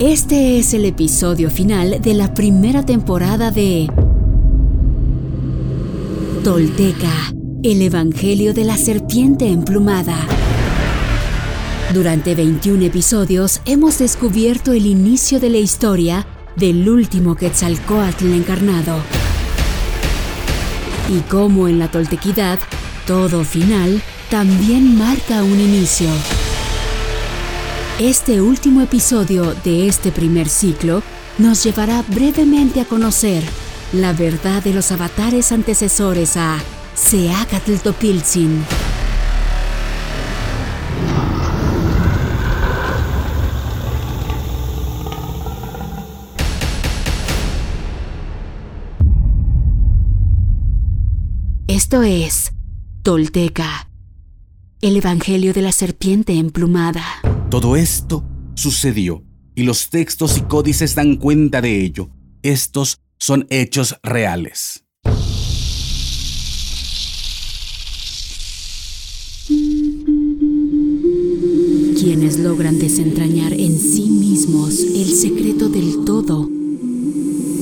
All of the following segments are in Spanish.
Este es el episodio final de la primera temporada de Tolteca, el Evangelio de la Serpiente Emplumada. Durante 21 episodios hemos descubierto el inicio de la historia del último Quetzalcoatl encarnado. Y cómo en la toltequidad, todo final también marca un inicio. Este último episodio de este primer ciclo nos llevará brevemente a conocer la verdad de los avatares antecesores a Seacatl Topiltzin. Esto es Tolteca, el Evangelio de la Serpiente Emplumada. Todo esto sucedió y los textos y códices dan cuenta de ello. Estos son hechos reales. Quienes logran desentrañar en sí mismos el secreto del todo,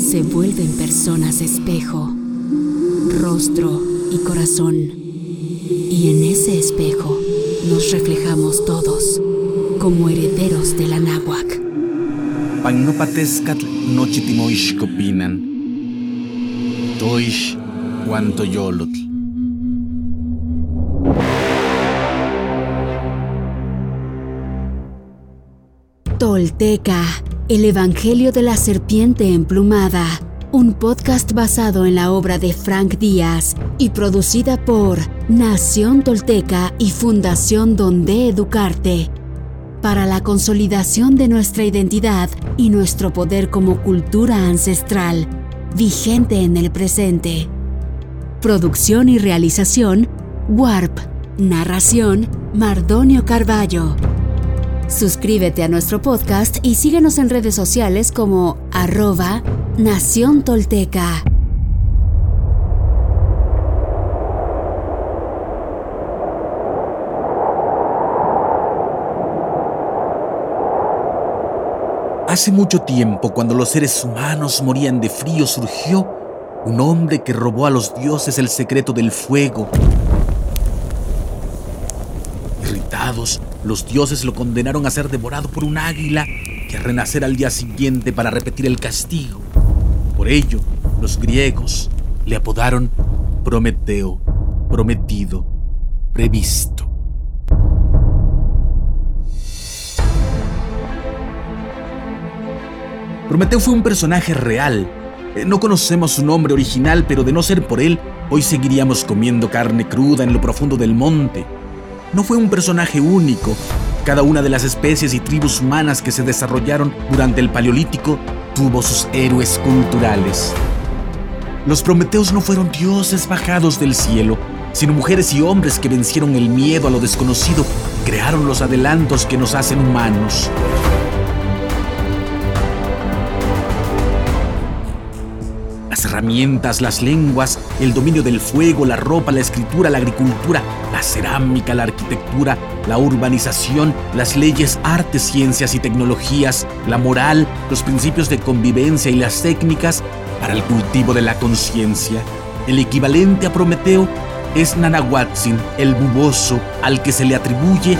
se vuelven personas espejo, rostro y corazón. Y en ese espejo nos reflejamos todos como herederos de la náhuac. Pagnopatescatl nochitimoixcopinan. Toish guantoyolotl. Tolteca, el Evangelio de la Serpiente Emplumada, un podcast basado en la obra de Frank Díaz y producida por Nación Tolteca y Fundación Donde Educarte para la consolidación de nuestra identidad y nuestro poder como cultura ancestral, vigente en el presente. Producción y realización, Warp. Narración, Mardonio Carballo. Suscríbete a nuestro podcast y síguenos en redes sociales como arroba Nación Tolteca. Hace mucho tiempo, cuando los seres humanos morían de frío, surgió un hombre que robó a los dioses el secreto del fuego. Irritados, los dioses lo condenaron a ser devorado por un águila y a renacer al día siguiente para repetir el castigo. Por ello, los griegos le apodaron Prometeo, prometido, previsto. Prometeo fue un personaje real. Eh, no conocemos su nombre original, pero de no ser por él, hoy seguiríamos comiendo carne cruda en lo profundo del monte. No fue un personaje único. Cada una de las especies y tribus humanas que se desarrollaron durante el Paleolítico tuvo sus héroes culturales. Los prometeos no fueron dioses bajados del cielo, sino mujeres y hombres que vencieron el miedo a lo desconocido crearon los adelantos que nos hacen humanos. Herramientas, las lenguas, el dominio del fuego, la ropa, la escritura, la agricultura, la cerámica, la arquitectura, la urbanización, las leyes, artes, ciencias y tecnologías, la moral, los principios de convivencia y las técnicas para el cultivo de la conciencia. El equivalente a Prometeo es Nanahuatzin, el buboso, al que se le atribuye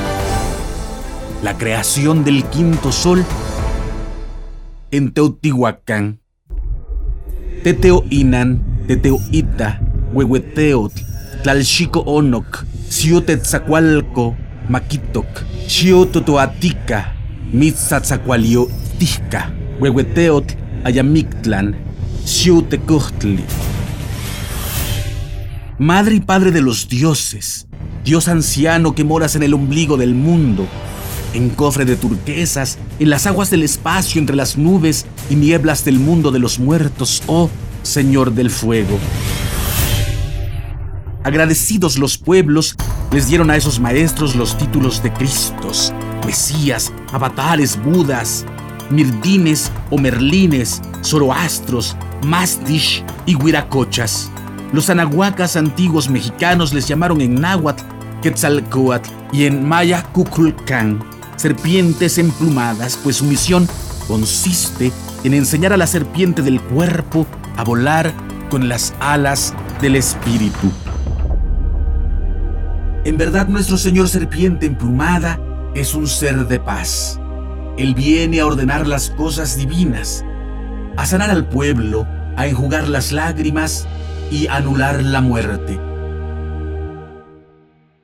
la creación del quinto sol en Teotihuacán. Teteo Inan, Teteo Ita, Huehueteotl, Tlalxico Onok, Xiutetzacualco, Maquitok, Xiototoatica, Mitzatzacualio Tijca, Huehueteotl, Ayamictlan, Xiutecochtli. Madre y Padre de los dioses, Dios anciano que moras en el ombligo del mundo, en cofre de turquesas, en las aguas del espacio entre las nubes y nieblas del mundo de los muertos, oh Señor del fuego. Agradecidos los pueblos, les dieron a esos maestros los títulos de Cristos, Mesías, avatares, Budas, Mirdines o Merlines, Zoroastros, Mastish y Huiracochas. Los anahuacas antiguos mexicanos les llamaron en náhuatl Quetzalcoatl y en maya Kukulcán serpientes emplumadas, pues su misión consiste en enseñar a la serpiente del cuerpo a volar con las alas del espíritu. En verdad nuestro Señor Serpiente emplumada es un ser de paz. Él viene a ordenar las cosas divinas, a sanar al pueblo, a enjugar las lágrimas y anular la muerte.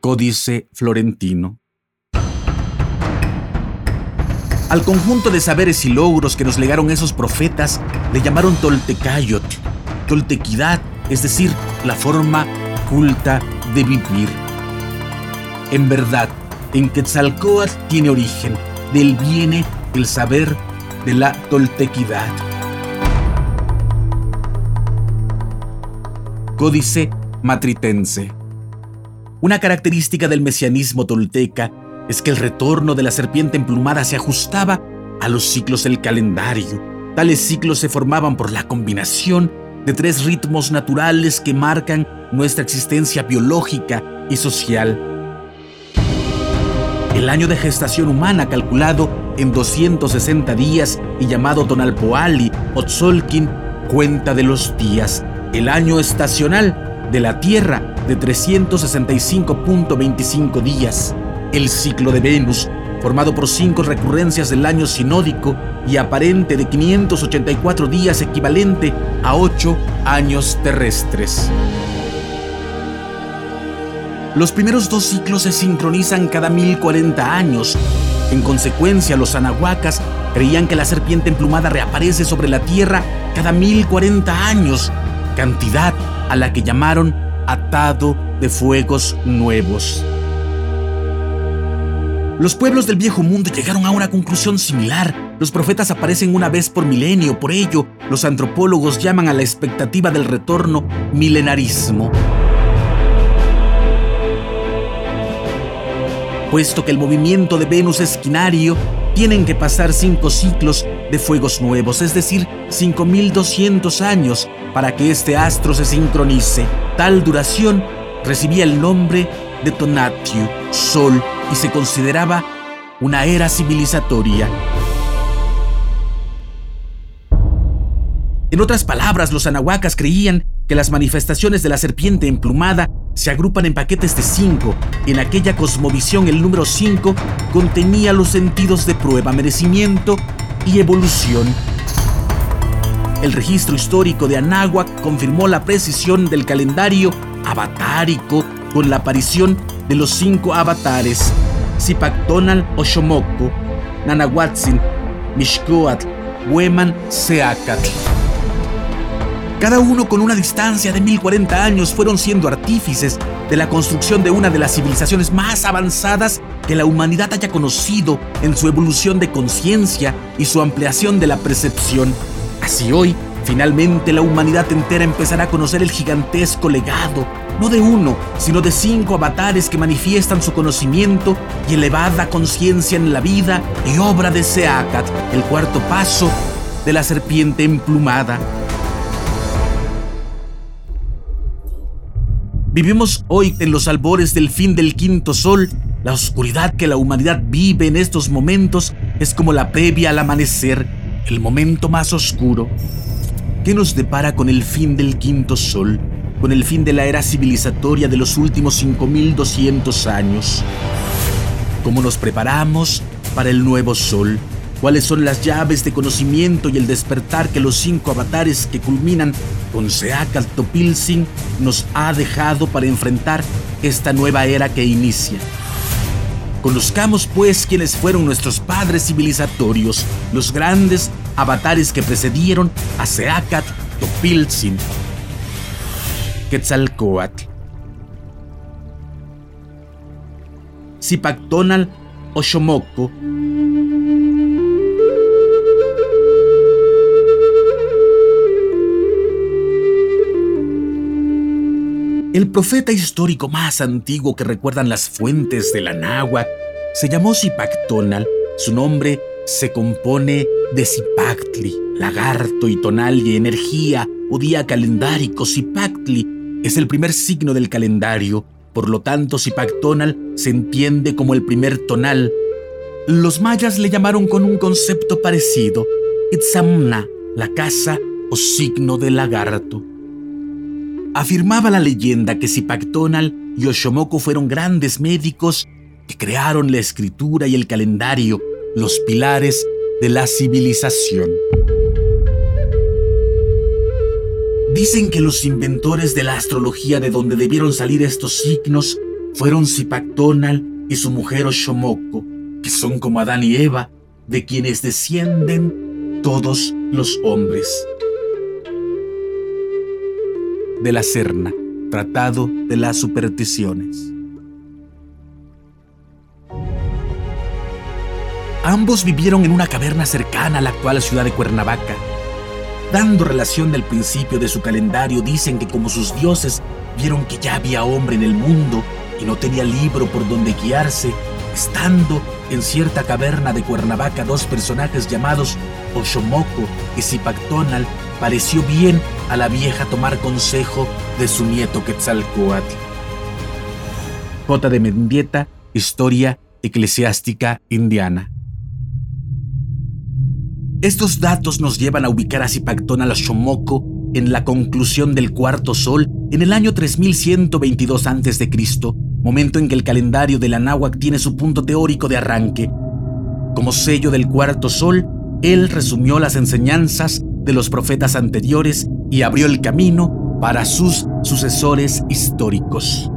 Códice Florentino. Al conjunto de saberes y logros que nos legaron esos profetas le llamaron Toltecayot, toltequidad, es decir, la forma culta de vivir. En verdad, en Quetzalcoatl tiene origen, del viene el saber de la toltequidad. Códice Matritense. Una característica del mesianismo tolteca es que el retorno de la serpiente emplumada se ajustaba a los ciclos del calendario. Tales ciclos se formaban por la combinación de tres ritmos naturales que marcan nuestra existencia biológica y social. El año de gestación humana calculado en 260 días y llamado Tonalpoali o Tzolkin cuenta de los días el año estacional de la Tierra de 365.25 días, el ciclo de Venus, formado por cinco recurrencias del año sinódico y aparente de 584 días equivalente a 8 años terrestres. Los primeros dos ciclos se sincronizan cada 1040 años. En consecuencia, los anahuacas creían que la serpiente emplumada reaparece sobre la Tierra cada 1040 años cantidad a la que llamaron atado de fuegos nuevos. Los pueblos del viejo mundo llegaron a una conclusión similar. Los profetas aparecen una vez por milenio, por ello los antropólogos llaman a la expectativa del retorno milenarismo. Puesto que el movimiento de Venus es quinario, tienen que pasar cinco ciclos de fuegos nuevos, es decir, 5200 años para que este astro se sincronice. Tal duración recibía el nombre de Tonatiuh, Sol, y se consideraba una era civilizatoria. En otras palabras, los anahuacas creían que las manifestaciones de la serpiente emplumada se agrupan en paquetes de cinco. En aquella cosmovisión el número 5 contenía los sentidos de prueba, merecimiento y evolución. El registro histórico de Anáhuac confirmó la precisión del calendario avatárico con la aparición de los cinco avatares, Nanahuatzin, Hueman, Seacatl. Cada uno con una distancia de 1040 años fueron siendo artífices de la construcción de una de las civilizaciones más avanzadas que la humanidad haya conocido en su evolución de conciencia y su ampliación de la percepción. Así hoy, finalmente la humanidad entera empezará a conocer el gigantesco legado, no de uno, sino de cinco avatares que manifiestan su conocimiento y elevada conciencia en la vida y obra de Seacat, el cuarto paso de la serpiente emplumada. Vivimos hoy en los albores del fin del quinto sol. La oscuridad que la humanidad vive en estos momentos es como la previa al amanecer, el momento más oscuro. ¿Qué nos depara con el fin del quinto sol? Con el fin de la era civilizatoria de los últimos 5200 años. ¿Cómo nos preparamos para el nuevo sol? cuáles son las llaves de conocimiento y el despertar que los cinco avatares que culminan con Seacal Topilsin nos ha dejado para enfrentar esta nueva era que inicia. Conozcamos pues quiénes fueron nuestros padres civilizatorios, los grandes avatares que precedieron a Seacat Topilsin. Quetzalcoatl. Zipactonal Oshomoko El profeta histórico más antiguo que recuerdan las fuentes de la Nahua se llamó Zipactonal. Su nombre se compone de Zipactli, lagarto y tonal y energía o día calendárico. Zipactli es el primer signo del calendario, por lo tanto Zipactonal se entiende como el primer tonal. Los mayas le llamaron con un concepto parecido, Itzamna, la casa o signo del lagarto. Afirmaba la leyenda que Zipactonal y Oshomoko fueron grandes médicos que crearon la escritura y el calendario, los pilares de la civilización. Dicen que los inventores de la astrología de donde debieron salir estos signos fueron Zipactonal y su mujer Oshomoko, que son como Adán y Eva, de quienes descienden todos los hombres. De la Serna, Tratado de las Supersticiones. Ambos vivieron en una caverna cercana a la actual ciudad de Cuernavaca. Dando relación del principio de su calendario, dicen que como sus dioses vieron que ya había hombre en el mundo y no tenía libro por donde guiarse, estando en cierta caverna de Cuernavaca dos personajes llamados Oshomoko y Zipactonal, pareció bien a la vieja tomar consejo de su nieto Quetzalcoatl. J. de Mendieta, Historia Eclesiástica Indiana. Estos datos nos llevan a ubicar a Zipactonal Oshomoko en la conclusión del cuarto sol en el año 3122 a.C., momento en que el calendario de la náhuatl tiene su punto teórico de arranque. Como sello del cuarto sol, él resumió las enseñanzas de los profetas anteriores y abrió el camino para sus sucesores históricos.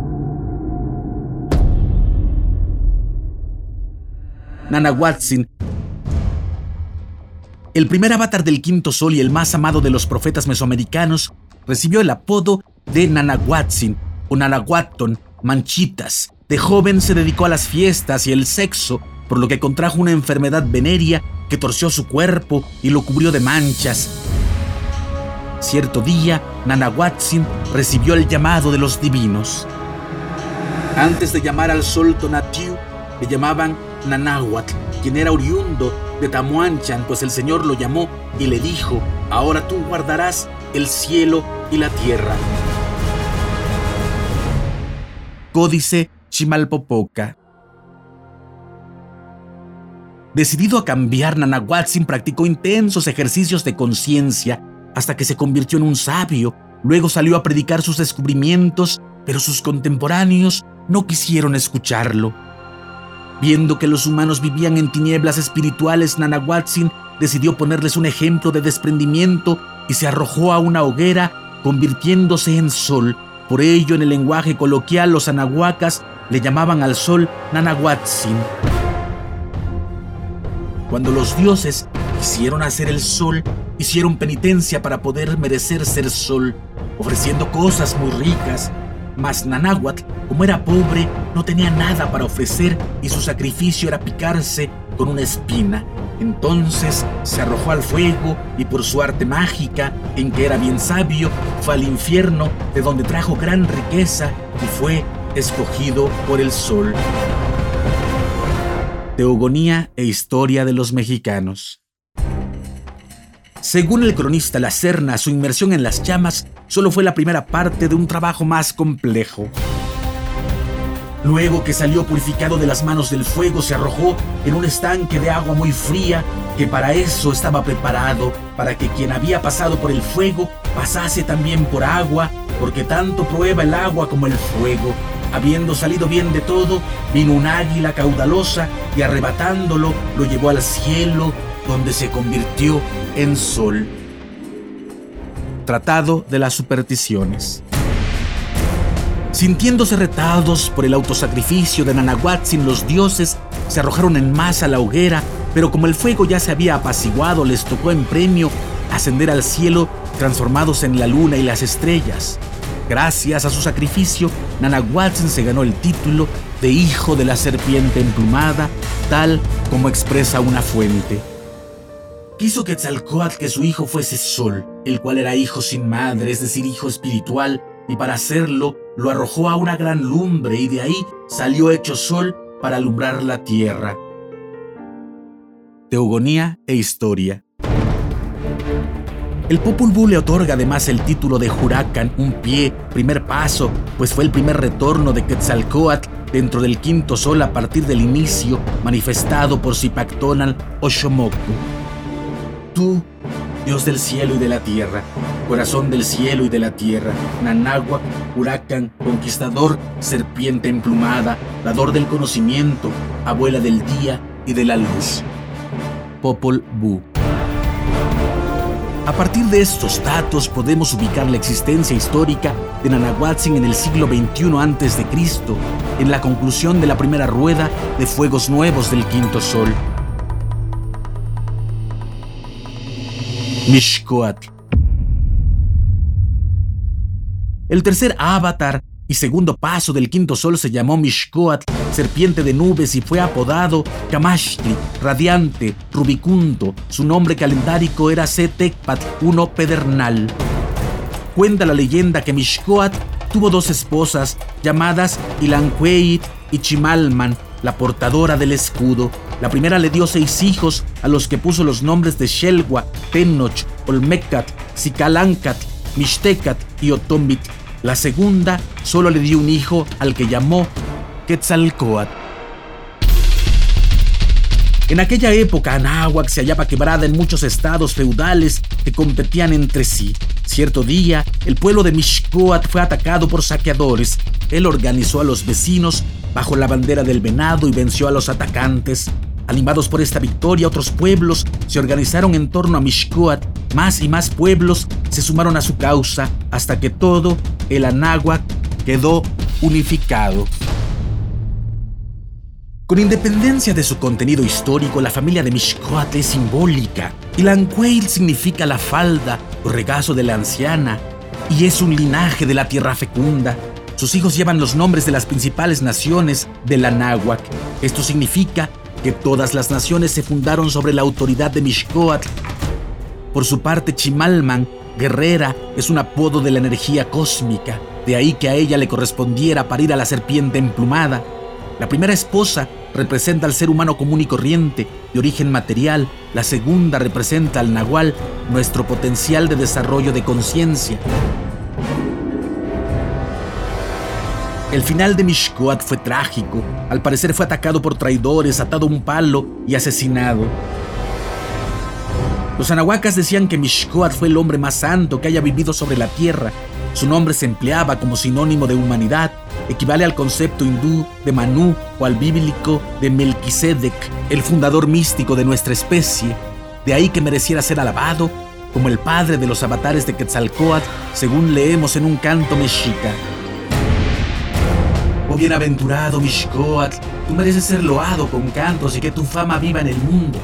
Nanahuatzin el primer avatar del quinto sol y el más amado de los profetas mesoamericanos, recibió el apodo de Nanahuatzin o Nanahuatton, Manchitas. De joven se dedicó a las fiestas y el sexo, por lo que contrajo una enfermedad venérea que torció su cuerpo y lo cubrió de manchas. Cierto día, Nanahuatzin recibió el llamado de los divinos. Antes de llamar al sol Tonatiu, le llamaban Nanahuatl, quien era oriundo de Tamuanchan, pues el Señor lo llamó y le dijo, ahora tú guardarás el cielo y la tierra. Códice Chimalpopoca. Decidido a cambiar, Nanahuatzin practicó intensos ejercicios de conciencia hasta que se convirtió en un sabio. Luego salió a predicar sus descubrimientos, pero sus contemporáneos no quisieron escucharlo. Viendo que los humanos vivían en tinieblas espirituales, Nanahuatzin decidió ponerles un ejemplo de desprendimiento y se arrojó a una hoguera, convirtiéndose en sol. Por ello, en el lenguaje coloquial, los anahuacas le llamaban al sol Nanahuatzin. Cuando los dioses quisieron hacer el sol, hicieron penitencia para poder merecer ser sol, ofreciendo cosas muy ricas, mas Nanáhuatl, como era pobre, no tenía nada para ofrecer y su sacrificio era picarse con una espina. Entonces se arrojó al fuego y por su arte mágica, en que era bien sabio, fue al infierno, de donde trajo gran riqueza y fue escogido por el sol. Teogonía e historia de los mexicanos. Según el cronista La Serna, su inmersión en las llamas solo fue la primera parte de un trabajo más complejo. Luego que salió purificado de las manos del fuego, se arrojó en un estanque de agua muy fría que para eso estaba preparado, para que quien había pasado por el fuego pasase también por agua, porque tanto prueba el agua como el fuego. Habiendo salido bien de todo, vino un águila caudalosa y arrebatándolo lo llevó al cielo donde se convirtió en sol. Tratado de las supersticiones. Sintiéndose retados por el autosacrificio de Nanahuatzin, los dioses se arrojaron en masa a la hoguera, pero como el fuego ya se había apaciguado, les tocó en premio ascender al cielo transformados en la luna y las estrellas. Gracias a su sacrificio, Nanahuatzin se ganó el título de Hijo de la Serpiente Emplumada, tal como expresa una fuente. Quiso Quetzalcoatl que su hijo fuese Sol, el cual era hijo sin madre, es decir, hijo espiritual, y para hacerlo lo arrojó a una gran lumbre y de ahí salió hecho Sol para alumbrar la tierra. Teogonía e historia. El Popol Vuh le otorga además el título de Huracan, un pie, primer paso, pues fue el primer retorno de Quetzalcoatl dentro del quinto sol a partir del inicio manifestado por Zipactonal Oshomoku. Tú, Dios del cielo y de la tierra, corazón del cielo y de la tierra, Nanáhuac, huracán, conquistador, serpiente emplumada, dador del conocimiento, abuela del día y de la luz. Popol Vuh. A partir de estos datos podemos ubicar la existencia histórica de Nanahuatzin en el siglo XXI a.C., en la conclusión de la primera rueda de fuegos nuevos del quinto sol. Mishkoatl. El tercer avatar y segundo paso del quinto sol se llamó Mishkoatl, serpiente de nubes, y fue apodado Kamashti, radiante, rubicundo. Su nombre calendárico era Setekpat, uno pedernal. Cuenta la leyenda que Mishkoatl tuvo dos esposas llamadas Ilanqueit y Chimalman, la portadora del escudo. La primera le dio seis hijos, a los que puso los nombres de Shelwa, Tenoch, Olmecat, Sicalancat, Mixtecat y Otombit. La segunda solo le dio un hijo al que llamó Quetzalcoatl. En aquella época, Anáhuac se hallaba quebrada en muchos estados feudales que competían entre sí. Cierto día, el pueblo de Mishkoat fue atacado por saqueadores. Él organizó a los vecinos bajo la bandera del venado y venció a los atacantes. Animados por esta victoria, otros pueblos se organizaron en torno a Mishkoat. Más y más pueblos se sumaron a su causa hasta que todo el Anáhuac quedó unificado. Con independencia de su contenido histórico, la familia de Mishkoat es simbólica. Ilanqueil significa la falda o regazo de la anciana y es un linaje de la tierra fecunda. Sus hijos llevan los nombres de las principales naciones del Anáhuac. Esto significa que todas las naciones se fundaron sobre la autoridad de Mishkoatl. Por su parte, Chimalman, guerrera, es un apodo de la energía cósmica, de ahí que a ella le correspondiera parir a la serpiente emplumada. La primera esposa representa al ser humano común y corriente, de origen material, la segunda representa al nahual, nuestro potencial de desarrollo de conciencia. El final de Mishkoat fue trágico. Al parecer fue atacado por traidores, atado a un palo y asesinado. Los anahuacas decían que Mishkoat fue el hombre más santo que haya vivido sobre la tierra. Su nombre se empleaba como sinónimo de humanidad, equivale al concepto hindú de Manu o al bíblico de Melquisedec, el fundador místico de nuestra especie. De ahí que mereciera ser alabado como el padre de los avatares de Quetzalcoatl, según leemos en un canto mexica. Oh bienaventurado Mishkoatl, tú mereces ser loado con cantos y que tu fama viva en el mundo.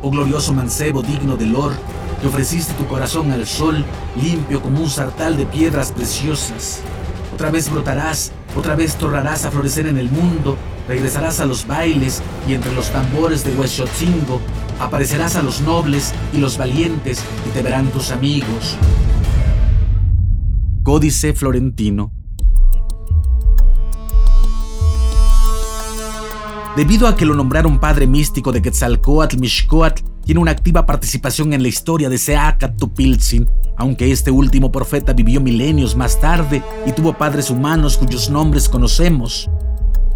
Oh glorioso mancebo digno de Lor, que ofreciste tu corazón al sol, limpio como un sartal de piedras preciosas. Otra vez brotarás, otra vez tornarás a florecer en el mundo, regresarás a los bailes y entre los tambores de Huexotzingo aparecerás a los nobles y los valientes y te verán tus amigos. Códice Florentino Debido a que lo nombraron padre místico de Quetzalcoatl, Mishcoatl tiene una activa participación en la historia de Seacatupiltzin, aunque este último profeta vivió milenios más tarde y tuvo padres humanos cuyos nombres conocemos.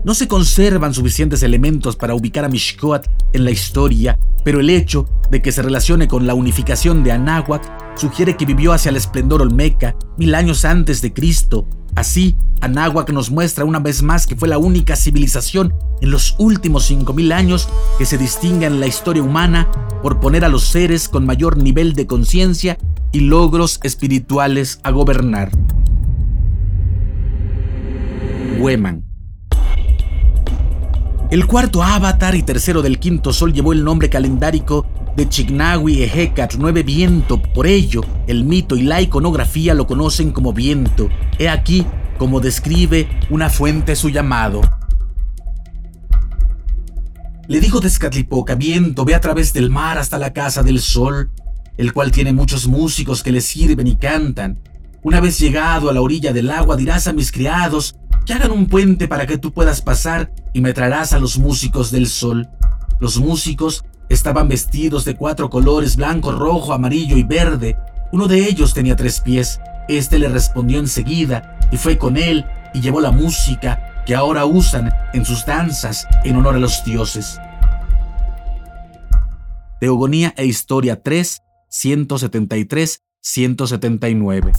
No se conservan suficientes elementos para ubicar a Mishcoatl en la historia, pero el hecho de que se relacione con la unificación de Anáhuac sugiere que vivió hacia el esplendor olmeca mil años antes de Cristo Así, Anáhuac nos muestra una vez más que fue la única civilización en los últimos 5.000 años que se distingue en la historia humana por poner a los seres con mayor nivel de conciencia y logros espirituales a gobernar. Hueman. El cuarto avatar y tercero del quinto sol llevó el nombre calendárico de Chignawi Ejecat, nueve viento. Por ello, el mito y la iconografía lo conocen como viento. He aquí como describe una fuente su llamado. Le dijo Tezcatlipoca, viento, ve a través del mar hasta la casa del sol, el cual tiene muchos músicos que le sirven y cantan. Una vez llegado a la orilla del agua, dirás a mis criados que hagan un puente para que tú puedas pasar y me traerás a los músicos del sol. Los músicos Estaban vestidos de cuatro colores, blanco, rojo, amarillo y verde. Uno de ellos tenía tres pies. Este le respondió enseguida y fue con él y llevó la música que ahora usan en sus danzas en honor a los dioses. Teogonía e Historia 3, 173, 179.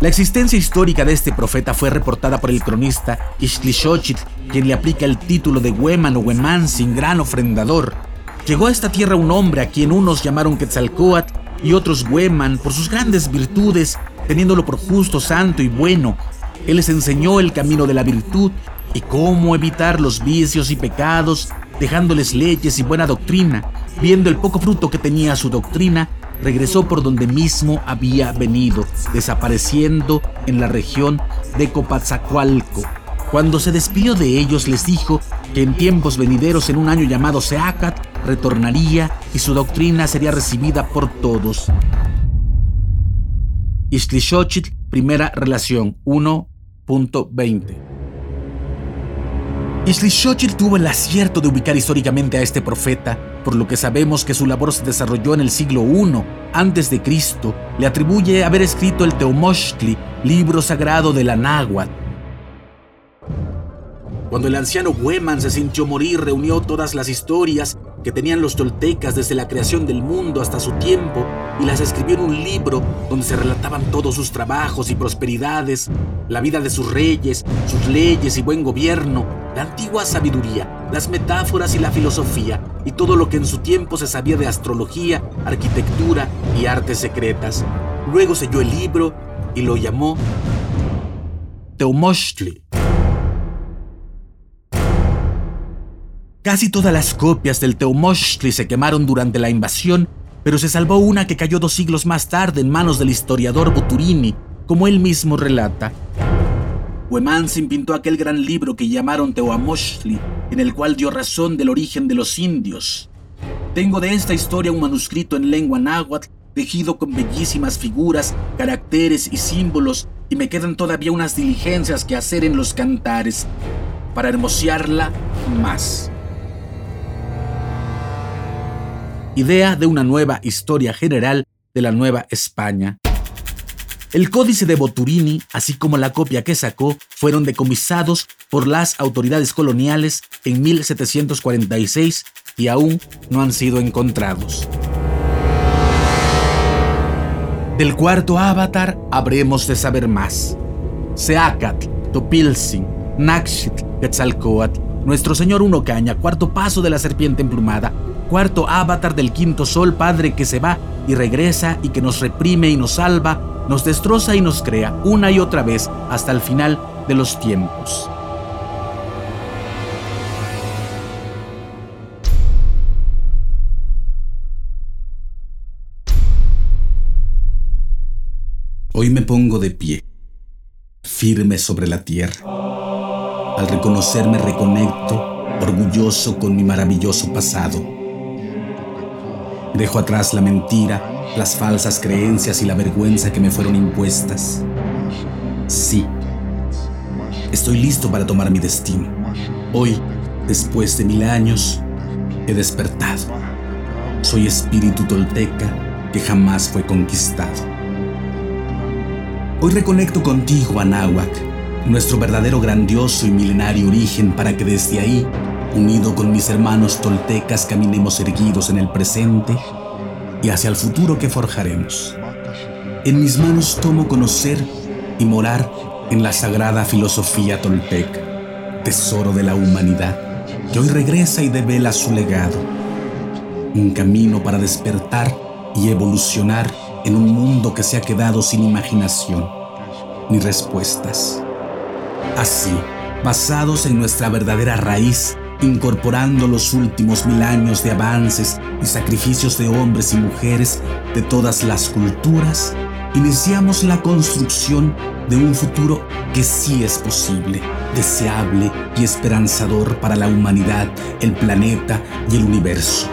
La existencia histórica de este profeta fue reportada por el cronista Ixtlixochitl, quien le aplica el título de Hueman o sin gran ofrendador. Llegó a esta tierra un hombre a quien unos llamaron Quetzalcoatl y otros Hueman por sus grandes virtudes, teniéndolo por justo, santo y bueno. Él les enseñó el camino de la virtud y cómo evitar los vicios y pecados, dejándoles leyes y buena doctrina. Viendo el poco fruto que tenía su doctrina, regresó por donde mismo había venido, desapareciendo en la región de Copatzacualco. Cuando se despidió de ellos les dijo que en tiempos venideros en un año llamado Seacat retornaría y su doctrina sería recibida por todos. Primera relación 1.20 Ixtlixochitl tuvo el acierto de ubicar históricamente a este profeta, por lo que sabemos que su labor se desarrolló en el siglo I antes de Cristo. Le atribuye haber escrito el Teomochtli, libro sagrado de la náhuatl. Cuando el anciano Hueman se sintió morir, reunió todas las historias que tenían los toltecas desde la creación del mundo hasta su tiempo y las escribió en un libro donde se relataban todos sus trabajos y prosperidades, la vida de sus reyes, sus leyes y buen gobierno, la antigua sabiduría, las metáforas y la filosofía y todo lo que en su tiempo se sabía de astrología, arquitectura y artes secretas. Luego selló el libro y lo llamó Teumochtli Casi todas las copias del Teumochtli se quemaron durante la invasión, pero se salvó una que cayó dos siglos más tarde en manos del historiador Buturini, como él mismo relata. Huemansin pintó aquel gran libro que llamaron Teomochtli, en el cual dio razón del origen de los indios. Tengo de esta historia un manuscrito en lengua náhuatl, tejido con bellísimas figuras, caracteres y símbolos, y me quedan todavía unas diligencias que hacer en los cantares, para hermosearla más. Idea de una nueva historia general de la Nueva España. El códice de Boturini, así como la copia que sacó, fueron decomisados por las autoridades coloniales en 1746 y aún no han sido encontrados. Del cuarto avatar habremos de saber más. Seacat, Topilzin, Naxit, Quetzalcoatl, nuestro señor Uno Caña, cuarto paso de la serpiente emplumada, cuarto avatar del quinto sol, Padre que se va y regresa y que nos reprime y nos salva, nos destroza y nos crea una y otra vez hasta el final de los tiempos. Hoy me pongo de pie, firme sobre la tierra. Al reconocerme reconecto, orgulloso con mi maravilloso pasado Dejo atrás la mentira, las falsas creencias y la vergüenza que me fueron impuestas. Sí, estoy listo para tomar mi destino. Hoy, después de mil años, he despertado. Soy espíritu tolteca que jamás fue conquistado. Hoy reconecto contigo, Anáhuac, nuestro verdadero grandioso y milenario origen para que desde ahí unido con mis hermanos toltecas, caminemos erguidos en el presente y hacia el futuro que forjaremos. En mis manos tomo conocer y morar en la sagrada filosofía tolteca, tesoro de la humanidad, que hoy regresa y devela su legado. Un camino para despertar y evolucionar en un mundo que se ha quedado sin imaginación ni respuestas. Así, basados en nuestra verdadera raíz, incorporando los últimos mil años de avances y sacrificios de hombres y mujeres de todas las culturas, iniciamos la construcción de un futuro que sí es posible, deseable y esperanzador para la humanidad, el planeta y el universo.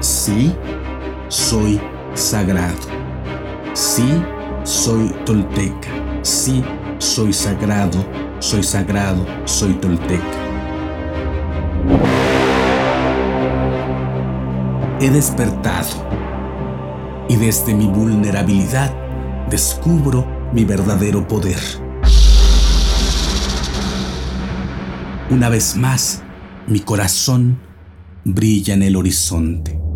Sí, soy sagrado. Sí, soy tolteca. Sí, soy sagrado soy sagrado, soy tolteca. he despertado y desde mi vulnerabilidad descubro mi verdadero poder. Una vez más, mi corazón brilla en el horizonte.